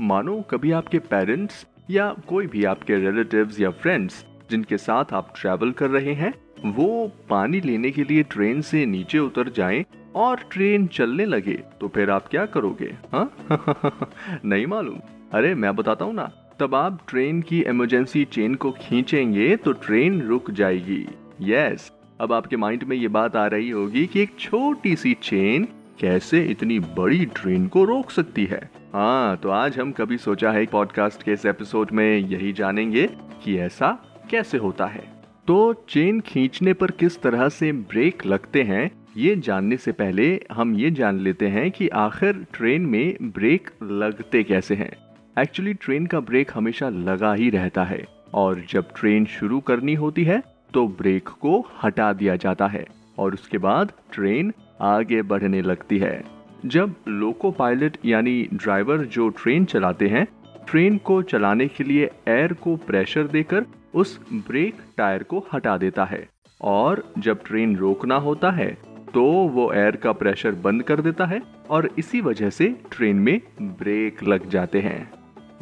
मानो कभी आपके पेरेंट्स या कोई भी आपके रिलेटिव्स या फ्रेंड्स जिनके साथ आप ट्रैवल कर रहे हैं, वो पानी लेने के लिए ट्रेन से नीचे उतर जाएँ और ट्रेन चलने लगे तो फिर आप क्या करोगे हाँ? नहीं मालूम। अरे, मैं बताता हूँ ना, तब आप ट्रेन की इमरजेंसी चेन को खींचेंगे तो ट्रेन रुक जाएगी। यस अब आपके माइंड में ये बात आ रही होगी कि एक छोटी सी चेन कैसे इतनी बड़ी ट्रेन को रोक सकती है। हाँ तो आज हम कभी सोचा है पॉडकास्ट के इस एपिसोड में यही जानेंगे कि ऐसा कैसे होता है। तो चेन खींचने पर किस तरह से ब्रेक लगते हैं, ये जानने से पहले हम ये जान लेते हैं कि आखिर ट्रेन में ब्रेक लगते कैसे हैं। एक्चुअली ट्रेन का ब्रेक हमेशा लगा ही रहता है, और जब ट्रेन शुरू करनी होती है तो ब्रेक को हटा दिया जाता है, और उसके बाद ट्रेन आगे बढ़ने लगती है। जब लोको पायलट यानी ड्राइवर जो ट्रेन चलाते हैं ट्रेन को चलाने के लिए एयर को प्रेशर देकर उस ब्रेक टायर को हटा देता है। और जब ट्रेन रोकना होता है तो वो एयर का प्रेशर बंद कर देता है और इसी वजह से ट्रेन में ब्रेक लग जाते हैं।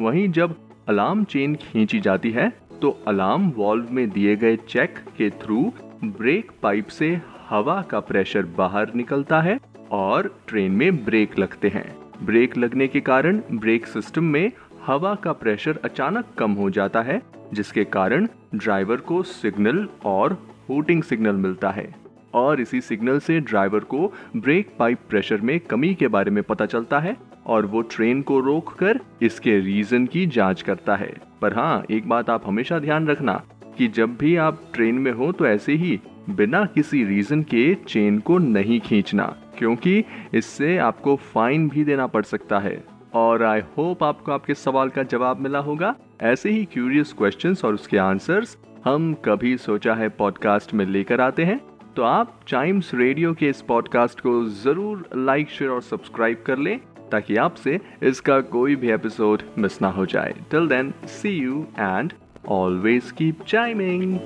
वहीं जब अलार्म चेन खींची जाती है तो अलार्म वॉल्व में दिए गए चेक के थ्रू ब्रेक पाइप से हवा का प्रेशर बाहर निकलता है और ट्रेन में ब्रेक लगते हैं। ब्रेक लगने के कारण ब्रेक सिस्टम में हवा का प्रेशर अचानक कम हो जाता है, जिसके कारण ड्राइवर को सिग्नल और हुटिंग सिग्नल मिलता है। और इसी सिग्नल से ड्राइवर को ब्रेक पाइप प्रेशर में कमी के बारे में पता चलता है और वो ट्रेन को रोक कर इसके रीजन की जाँच करता है। पर हाँ एक बात आप हमेशा ध्यान रखना कि जब भी आप ट्रेन में हो तो ऐसे ही बिना किसी रीजन के चेन को नहीं खींचना। क्योंकि इससे आपको फाइन भी देना पड़ सकता है। और आई होप आपको आपके सवाल का जवाब मिला होगा। ऐसे ही क्यूरियस क्वेश्चन और उसके आंसर्स हम कभी सोचा है पॉडकास्ट में लेकर आते हैं। तो आप चाइम्स रेडियो के इस पॉडकास्ट को ज़रूर लाइक शेयर और सब्सक्राइब कर लें ताकि आपसे इसका कोई भी एपिसोड मिस ना हो जाए। Till then see you and always keep chiming